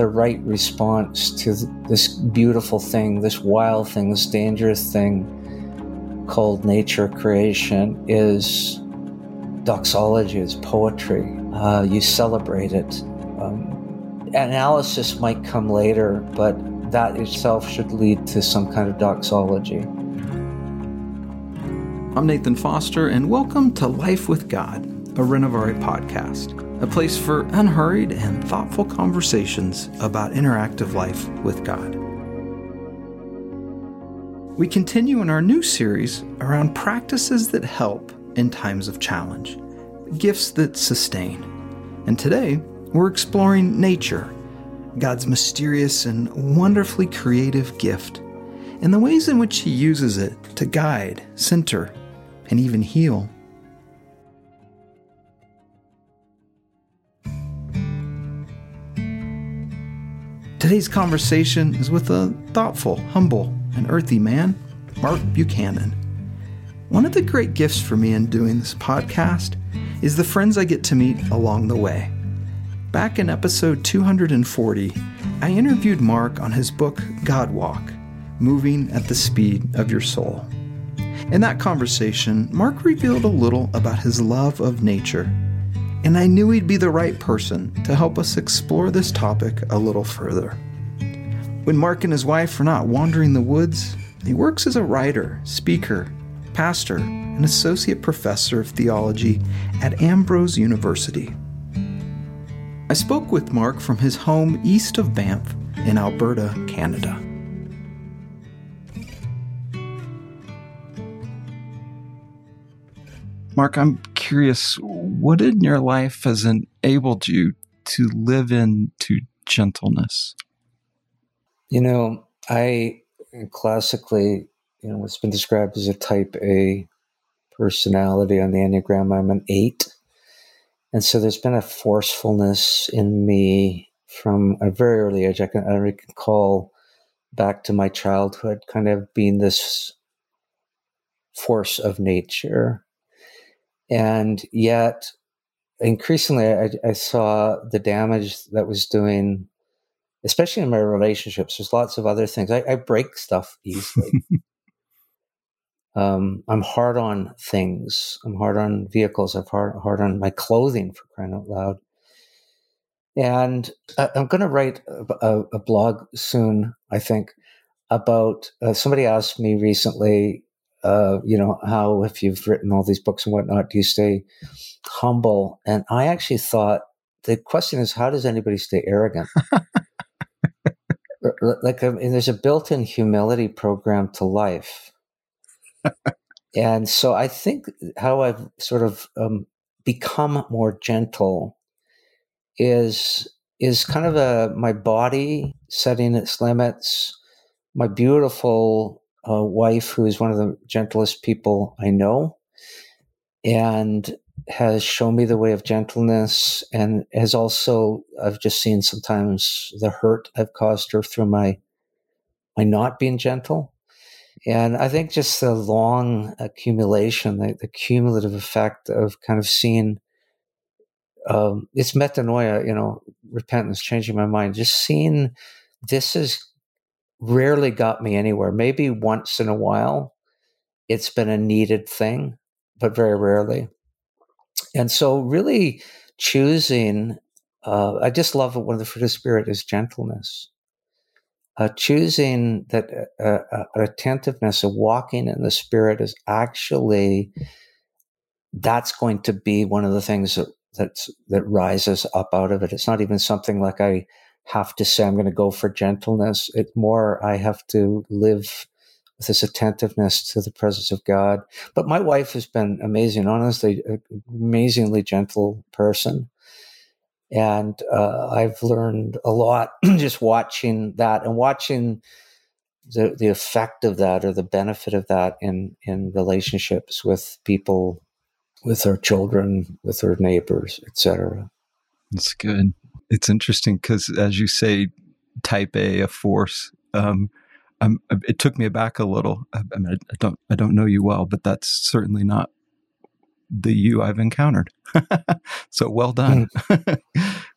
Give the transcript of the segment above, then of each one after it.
the right response to this beautiful thing, this wild thing, this dangerous thing called nature creation is doxology, is poetry. Uh, you celebrate it. Um, analysis might come later, but that itself should lead to some kind of doxology. I'm Nathan Foster, and welcome to Life with God, a Renovare podcast a place for unhurried and thoughtful conversations about interactive life with God. We continue in our new series around practices that help in times of challenge, gifts that sustain. And today, we're exploring nature, God's mysterious and wonderfully creative gift, and the ways in which He uses it to guide, center, and even heal. Today's conversation is with a thoughtful, humble, and earthy man, Mark Buchanan. One of the great gifts for me in doing this podcast is the friends I get to meet along the way. Back in episode 240, I interviewed Mark on his book God Walk Moving at the Speed of Your Soul. In that conversation, Mark revealed a little about his love of nature and I knew he'd be the right person to help us explore this topic a little further. When Mark and his wife are not wandering the woods, he works as a writer, speaker, pastor, and associate professor of theology at Ambrose University. I spoke with Mark from his home east of Banff in Alberta, Canada. Mark, I'm curious, what in your life has enabled you to live into gentleness? You know, I classically, you know, what's been described as a type A personality on the Enneagram. I'm an eight. And so there's been a forcefulness in me from a very early age. I can, I recall back to my childhood kind of being this force of nature and yet, increasingly, I, I saw the damage that was doing, especially in my relationships. There's lots of other things. I, I break stuff easily. um, I'm hard on things. I'm hard on vehicles. I'm hard, hard on my clothing, for crying out loud. And I, am going to write a, a, a, blog soon, I think, about uh, somebody asked me recently uh, you know, how if you've written all these books and whatnot, do you stay humble? And I actually thought the question is, how does anybody stay arrogant? like, I mean, there's a built-in humility program to life, and so I think how I've sort of um, become more gentle is is kind of a my body setting its limits, my beautiful a wife who is one of the gentlest people I know and has shown me the way of gentleness and has also I've just seen sometimes the hurt I've caused her through my my not being gentle. And I think just the long accumulation, the, the cumulative effect of kind of seeing um, it's metanoia, you know, repentance, changing my mind, just seeing this is rarely got me anywhere. Maybe once in a while, it's been a needed thing, but very rarely. And so, really choosing, uh, I just love it when the fruit of spirit is gentleness. Uh, choosing that uh, uh, attentiveness of walking in the spirit is actually that's going to be one of the things that that's, that rises up out of it. It's not even something like I have to say I'm going to go for gentleness. It's more I have to live with this attentiveness to the presence of God. But my wife has been amazing, honestly, amazingly gentle person. And uh, I've learned a lot just watching that and watching the, the effect of that or the benefit of that in, in relationships with people, with our children, with our neighbors, etc. That's good it's interesting because, as you say, Type A, a force. Um, it took me aback a little. I, I, mean, I don't, I don't know you well, but that's certainly not the you I've encountered. so well done, mm.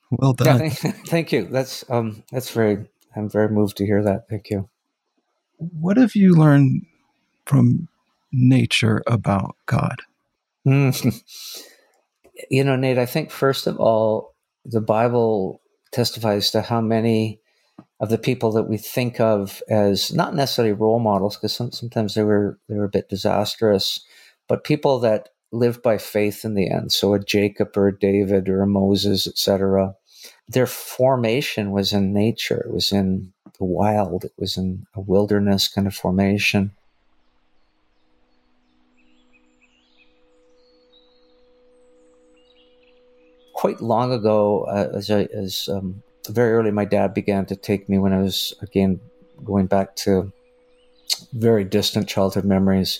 well done. Yeah, thank, thank you. That's um, that's very. I'm very moved to hear that. Thank you. What have you learned from nature about God? Mm. You know, Nate. I think first of all, the Bible testifies to how many of the people that we think of as not necessarily role models, because some, sometimes they were they were a bit disastrous, but people that lived by faith in the end. So a Jacob or a David or a Moses, etc. Their formation was in nature. It was in the wild. It was in a wilderness kind of formation. Quite long ago, uh, as, I, as um, very early, my dad began to take me when I was again going back to very distant childhood memories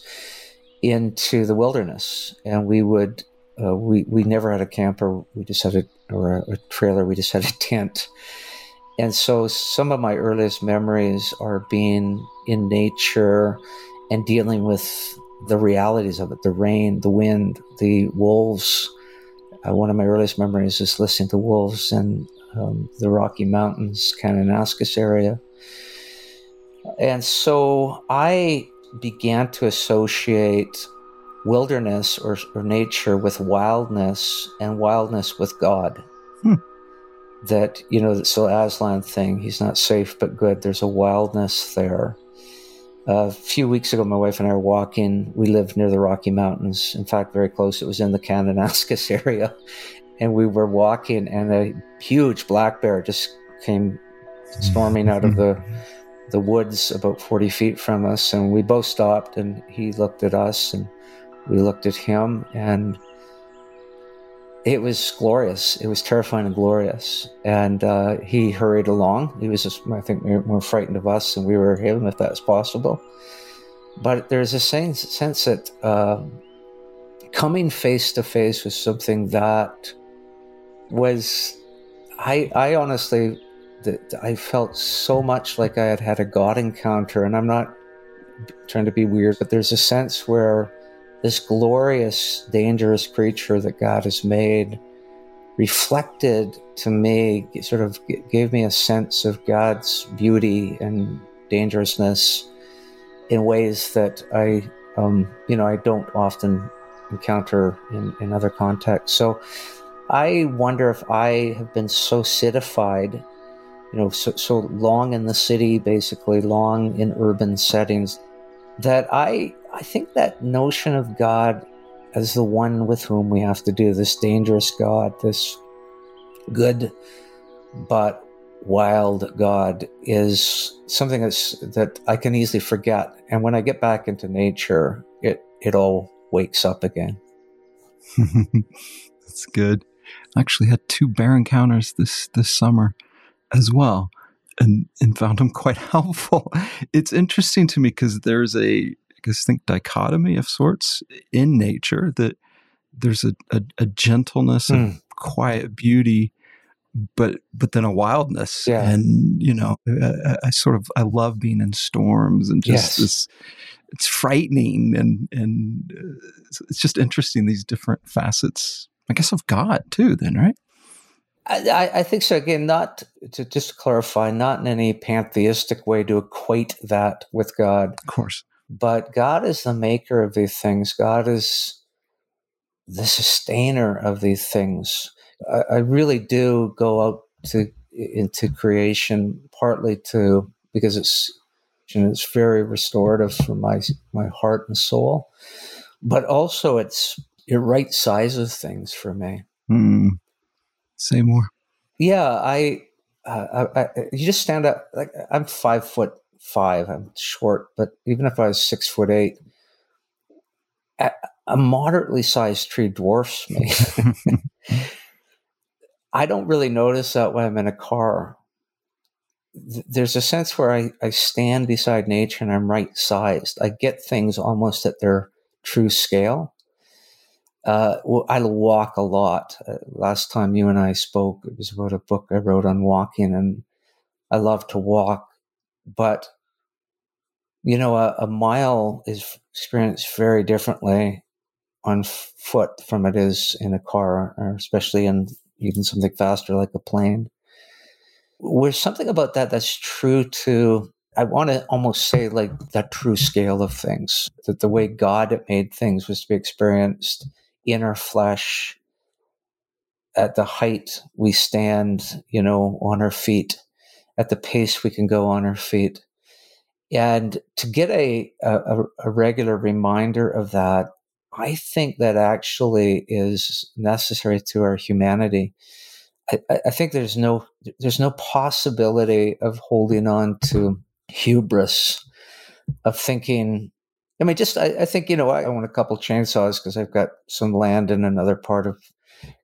into the wilderness, and we would uh, we we never had a camper. We just had a or a, a, trailer. We just had a tent, and so some of my earliest memories are being in nature and dealing with the realities of it: the rain, the wind, the wolves. Uh, one of my earliest memories is listening to wolves in um, the Rocky Mountains, Kananaskis area. And so I began to associate wilderness or, or nature with wildness and wildness with God. Hmm. That, you know, so Aslan thing, he's not safe but good. There's a wildness there. A few weeks ago, my wife and I were walking. We lived near the Rocky Mountains. In fact, very close. It was in the Kananaskis area. And we were walking, and a huge black bear just came storming out of the the woods about 40 feet from us and we both stopped and he looked at us and we looked at him and it was glorious. It was terrifying and glorious. And uh, he hurried along. He was just i think more frightened of us than we were him if that's possible. But there's a sense, sense that uh, coming face to face with something that was i i honestly that I felt so much like I had had a God encounter, and I'm not trying to be weird, but there's a sense where this glorious, dangerous creature that God has made reflected to me, sort of gave me a sense of God's beauty and dangerousness in ways that I, um, you know, I don't often encounter in, in other contexts. So I wonder if I have been so citified you know, so, so long in the city, basically long in urban settings, that I, I think that notion of God as the one with whom we have to do this dangerous God, this good but wild God is something that's that I can easily forget. And when I get back into nature, it it all wakes up again. that's good. I actually had two bear encounters this this summer as well and, and found them quite helpful. It's interesting to me because there's a distinct dichotomy of sorts in nature that there's a, a, a gentleness mm. and quiet beauty but but then a wildness yeah. and you know I, I, sort of i love being in storms and just yes. this it's frightening and and uh, it's just interesting these different facets i guess of god too then right I, I, think so. Again, not to just clarify, not in any pantheistic way to equate that with God. Of course. But God is the maker of these things. God is the sustainer of these things. I, I really do go out to into creation partly to because it's you know, it's very restorative for my my heart and soul, but also it's it right sizes things for me. Mm say more. Yeah, I, uh, I, I, you just stand up. Like I'm five foot five. I'm short, but even if I was six foot eight, a, moderately sized tree dwarfs me. I don't really notice that when I'm in a car. There's a sense where I, I stand beside nature and I'm right sized. I get things almost at their true scale. Uh, I walk a lot. Uh, last time you and I spoke, it was about a book I wrote on walking, and I love to walk. But you know, a, a mile is experienced very differently on foot from it is in a car, or especially in even something faster like a plane. There's something about that that's true to, I want to almost say like that true scale of things, that the way God made things was to be experienced in our flesh at the height we stand, you know, on our feet, at the pace we can go on our feet. And to get a, a, a regular reminder of that, I think that actually is necessary to our humanity. I, I, think there's no there's no possibility of holding on to hubris of thinking. I mean, just I, I think you know I own a couple chainsaws because I've got some land in another part of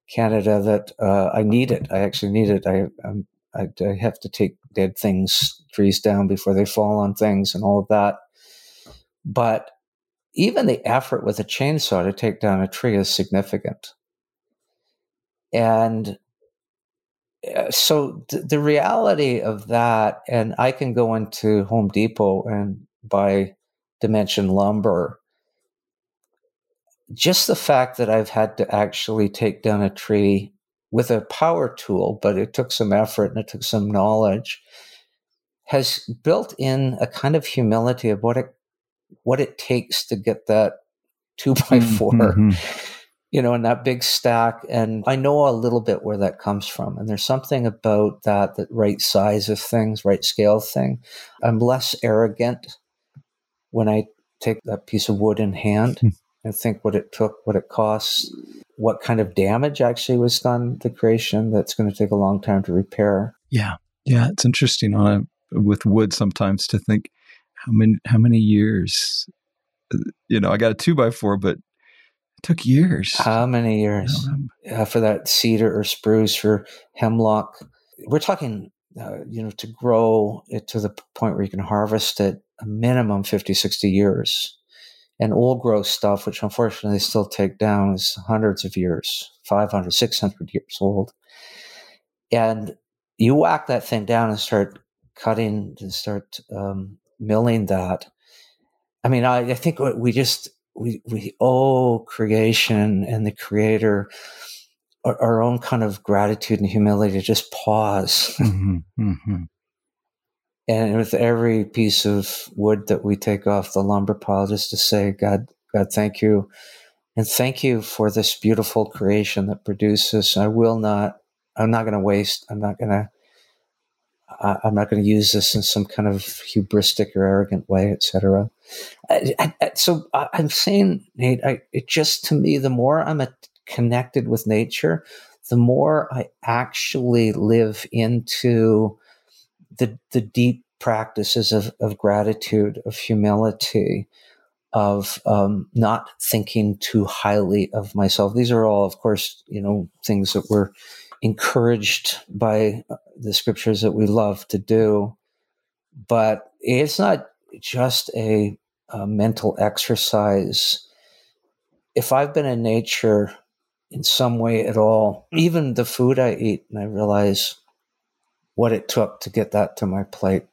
Canada that uh, I need it. I actually need it. I, um, I, I have to take dead things, trees down before they fall on things, and all of that. But even the effort with a chainsaw to take down a tree is significant. And uh, so th- the reality of that, and I can go into Home Depot and buy dimension lumber just the fact that I've had to actually take down a tree with a power tool, but it took some effort and it took some knowledge, has built in a kind of humility of what it what it takes to get that two by 4 mm-hmm. you know, in that big stack. And I know a little bit where that comes from. And there's something about that, that right size of things, right scale thing. I'm less arrogant when I take that piece of wood in hand. And think what it took, what it costs, what kind of damage actually was done to creation that's going to take a long time to repair. Yeah. Yeah. It's interesting on a, with wood sometimes to think how many, how many years, you know, I got a two by four, but it took years. How many years uh, for that cedar or spruce or hemlock? We're talking, uh, you know, to grow it to the point where you can harvest it a minimum 50, 60 years and old growth stuff, which unfortunately they still take down, is hundreds of years 500, 600 years old. And you whack that thing down and start cutting and start um, milling that. I mean, I, I think we just we we owe creation and the creator our, our own kind of gratitude and humility to just pause mm-hmm, mm-hmm. And with every piece of wood that we take off the lumber pile, just to say, God, God, thank you. And thank you for this beautiful creation that produces. I will not, I'm not going to waste. I'm not going to, I'm not going to use this in some kind of hubristic or arrogant way, etc. So I'm saying, Nate, I, it just to me, the more I'm a, connected with nature, the more I actually live into the the deep practices of, of gratitude, of humility, of um, not thinking too highly of myself. These are all, of course, you know, things that we're encouraged by uh, the scriptures that we love to do. But it's not just a, a mental exercise. If I've been in nature in some way at all, even the food I eat, and I realize what it took to get that to my plate.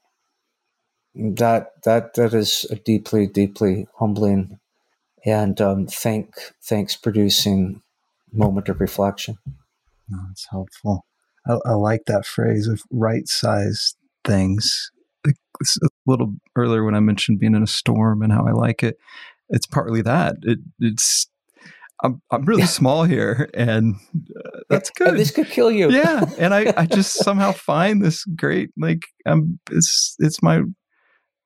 That that that is a deeply, deeply humbling and um, thank thanks producing moment of reflection. Oh, that's helpful. I, I, like that phrase of right size things. a little earlier when I mentioned being in a storm and how I like it, it's partly that. It, it's I'm I'm really yeah. small here, and uh, that's good. And this could kill you. yeah, and I I just somehow find this great. Like um, it's it's my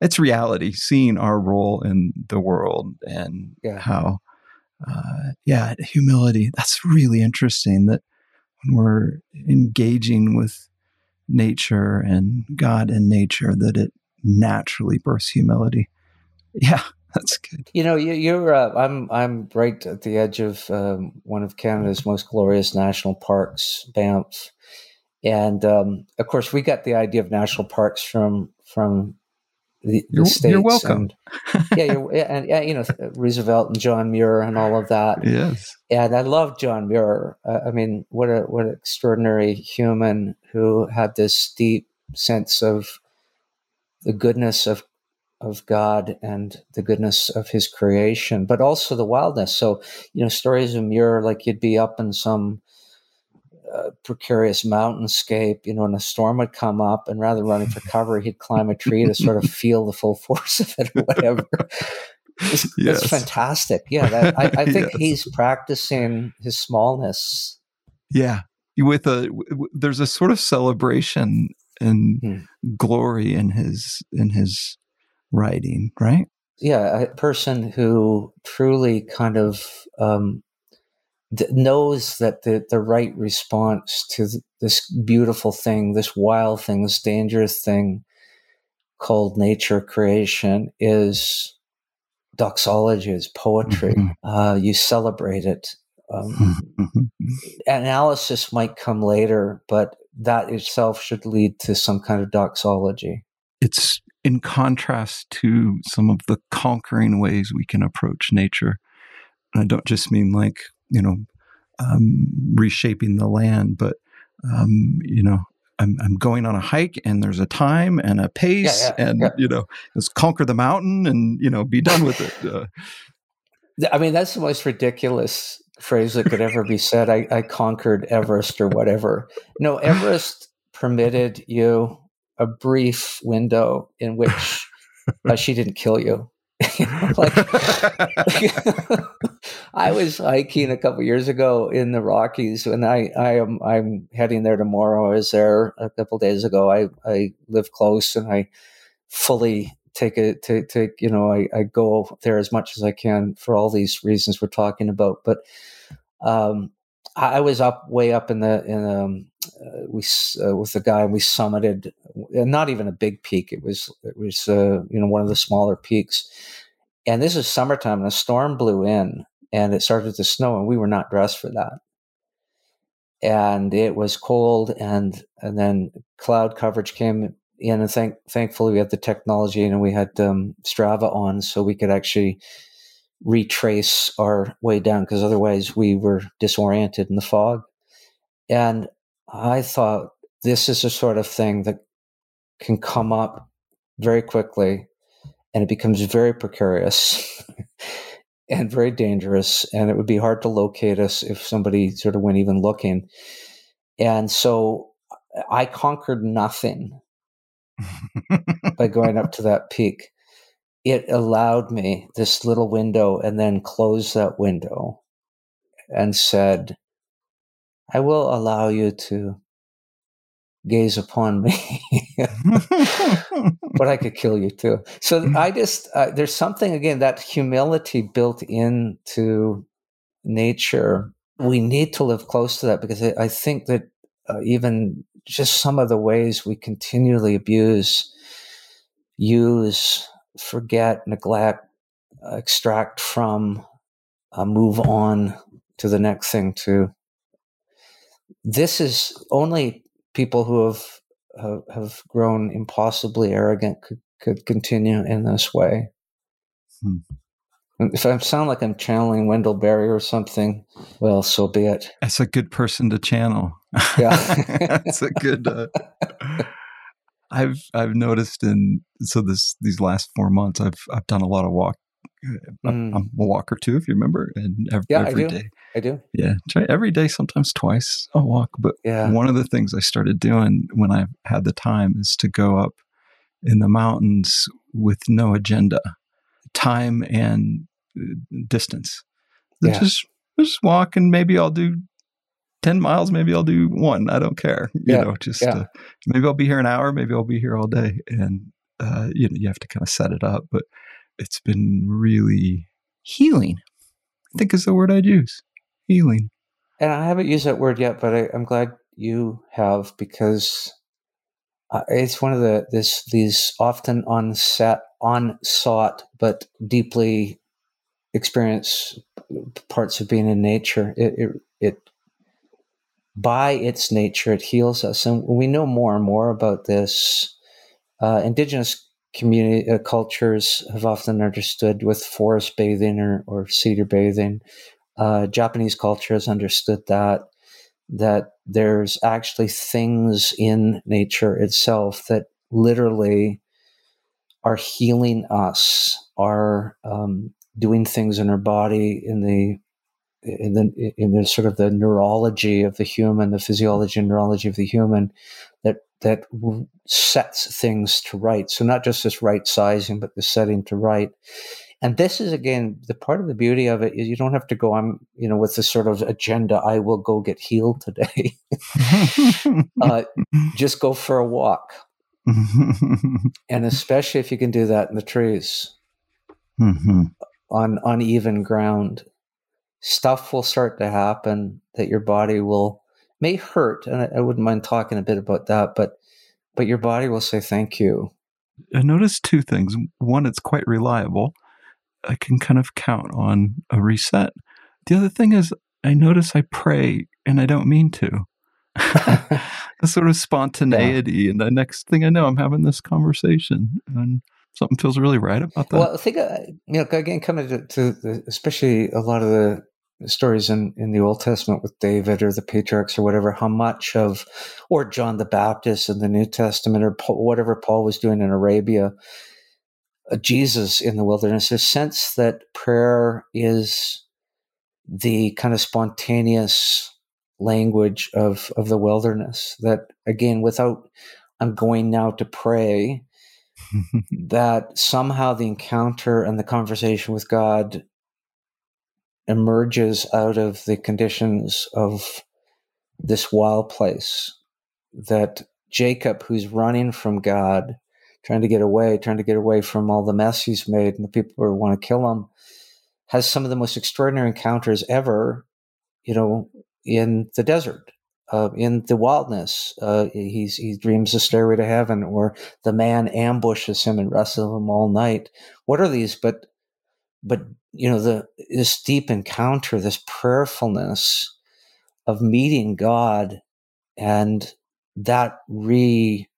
it's reality, seeing our role in the world and yeah. how, uh, yeah, humility. That's really interesting. That when we're engaging with nature and God and nature, that it naturally births humility. Yeah, That's good. You know, you, are uh, I'm I'm right at the edge of um, one of Canada's most glorious national parks, Banff, and um, of course we got the idea of national parks from from the, the you're, states. You're welcome. And, yeah, you're, and yeah, you know Roosevelt and John Muir and all of that. Yes, and I love John Muir. Uh, I mean, what a what an extraordinary human who had this deep sense of the goodness of of God and the goodness of his creation, but also the wildness. So, you know, stories of Muir, like you'd be up in some uh, precarious mountainscape, you know, and a storm would come up, and rather than running for cover, he'd climb a tree to sort of feel the full force of it or whatever. It's, yes. it's fantastic. Yeah, that, I, I, think yes. he's practicing his smallness. Yeah, with a w- there's a sort of celebration and hmm. glory in his in his writing, right? Yeah, a person who truly kind of um, knows that the, the right response to th- this beautiful thing, this wild thing, this dangerous thing called nature creation is doxology, is poetry. Mm-hmm. Uh, you celebrate it. Um, mm-hmm. analysis might come later, but that itself should lead to some kind of doxology. It's in contrast to some of the conquering ways we can approach nature. I don't just mean like you know, um, reshaping the land, but um, you know, I'm, I'm going on a hike and there's a time and a pace yeah, yeah, and yeah. you know, let's conquer the mountain and you know, be done with it. Uh, I mean, that's the most ridiculous phrase that could ever be said. I, I conquered Everest or whatever. No, Everest permitted you a brief window in which uh, she didn't kill you. like I was hiking a couple years ago in the Rockies, and I, I am I'm heading there tomorrow. I was there a couple days ago. I, I live close, and I fully take it to take you know I, I go there as much as I can for all these reasons we're talking about. But um, I was up way up in the in um, uh, we uh, with the guy we summited not even a big peak it was it was uh, you know one of the smaller peaks. And this is summertime and a storm blew in and it started to snow and we were not dressed for that. And it was cold and and then cloud coverage came in and thank, thankfully we had the technology and we had um, strava on so we could actually retrace our way down because otherwise we were disoriented in the fog. And i thought this is the sort of thing that can come up very quickly and it becomes very precarious and very dangerous and it would be hard to locate us if somebody sort of went even looking. And so i conquered nothing by going up to that peak. It allowed me this little window and then closed that window and said i will allow you to gaze upon me. But i could kill you too. So i just uh, there's something again that humility built into nature. We need to live close to that because i, I think that uh, even just some of the ways we continually abuse use forget neglect extract from uh, move on to the next thing to this is only people who have have, have grown impossibly arrogant could, could continue in this way. Hmm. If I sound like I'm channeling Wendell Berry or something, well, so be it. That's a good person to channel. Yeah, that's a good. Uh, I've I've noticed in so this these last four months I've I've done a lot of walk Mm. I'm a walker too, if you remember. And every, yeah, every I do. Day. I do. Yeah, try every day, sometimes twice. I'll walk. But yeah. one of the things I started doing when I had the time is to go up in the mountains with no agenda, time and uh, distance. Yeah. Just just walk, and maybe I'll do 10 miles maybe i'll do one i don't care you yeah, know just uh, maybe i'll be here an hour maybe i'll be here all day and uh, you know you have to kind of set it up but it's been really healing. I think is the word I'd use. Healing. And I haven't used that word yet, but I, am glad you have because uh, it's one of the this these often onset unsought but deeply experienced parts of being in nature. It, it it by its nature it heals us, and we know more and more about this. Uh, indigenous community uh, cultures have often understood with forest bathing or, or cedar bathing. Uh, Japanese culture has understood that that there's actually things in nature itself that literally are healing us, are um, doing things in our body in the in the in the sort of the neurology of the human, the physiology and neurology of the human, that sets things to right. So not just this right sizing, but the setting to right. And this is again the part of the beauty of it is you don't have to go on, you know, with this sort of agenda. I will go get healed today. uh, just go for a walk, and especially if you can do that in the trees, mm-hmm. on uneven ground, stuff will start to happen that your body will may hurt, and I, I wouldn't mind talking a bit about that, but but your body will say thank you. I noticed two things. One, it's quite reliable I can kind of count on a reset. The other thing is, I notice I pray and I don't mean to. a sort of spontaneity, yeah. and the next thing I know, I'm having this conversation, and something feels really right about that. Well, I think uh, you know, again, coming to, to the, especially a lot of the stories in, in the Old Testament with David or the patriarchs or whatever, how much of, or John the Baptist in the New Testament or Paul, whatever Paul was doing in Arabia, uh, Jesus in the wilderness, a sense that prayer is the kind of spontaneous language of, of the wilderness. That again, without I'm going now to pray, that somehow the encounter and the conversation with God emerges out of the conditions of this wild place. That Jacob, who's running from God, trying to get away, trying to get away from all the mess he's made and the people who want to kill him, has some of the most extraordinary encounters ever, you know, in the desert, uh, in the wildness. Uh, he dreams a stairway to heaven, or the man ambushes him and wrestles him all night. What are these? But, but you know, the this deep encounter, this prayerfulness of meeting God, and that re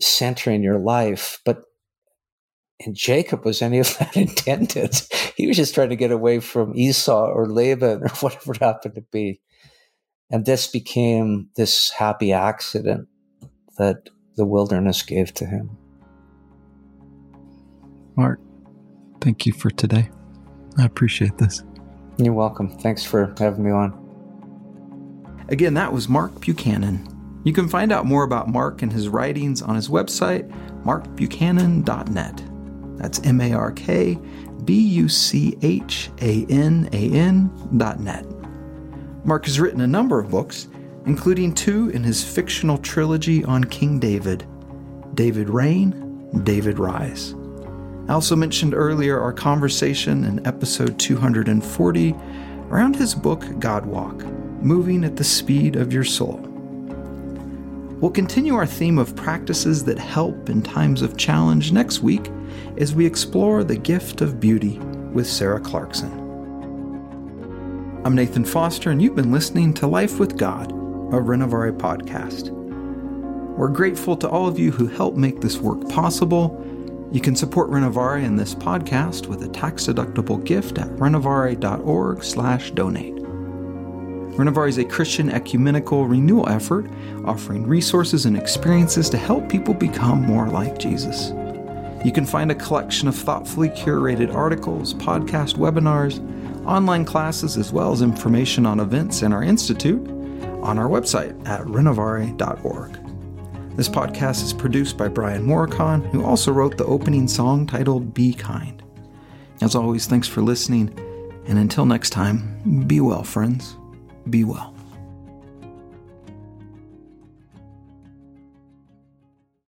centering your life. But and Jacob, was any of that intended? He was just trying to get away from Esau or Laban or whatever it happened to be. And this became this happy accident that the wilderness gave to him. Mark, thank you for today. I appreciate this. You're welcome. Thanks for having me on. Again, that was Mark Buchanan. You can find out more about Mark and his writings on his website, markbuchanan.net. That's M A R K B U C H A N A N.net. Mark has written a number of books, including two in his fictional trilogy on King David David Reign, David Rise. I also mentioned earlier our conversation in episode 240 around his book God Walk Moving at the Speed of Your Soul. We'll continue our theme of practices that help in times of challenge next week as we explore the gift of beauty with Sarah Clarkson. I'm Nathan Foster, and you've been listening to Life with God, a Renovare podcast. We're grateful to all of you who help make this work possible. You can support Renovare and this podcast with a tax-deductible gift at renovare.org slash donate. Renovare is a Christian ecumenical renewal effort offering resources and experiences to help people become more like Jesus. You can find a collection of thoughtfully curated articles, podcast webinars, online classes, as well as information on events in our institute on our website at renovare.org. This podcast is produced by Brian Morykon, who also wrote the opening song titled Be Kind. As always, thanks for listening, and until next time, be well, friends be well.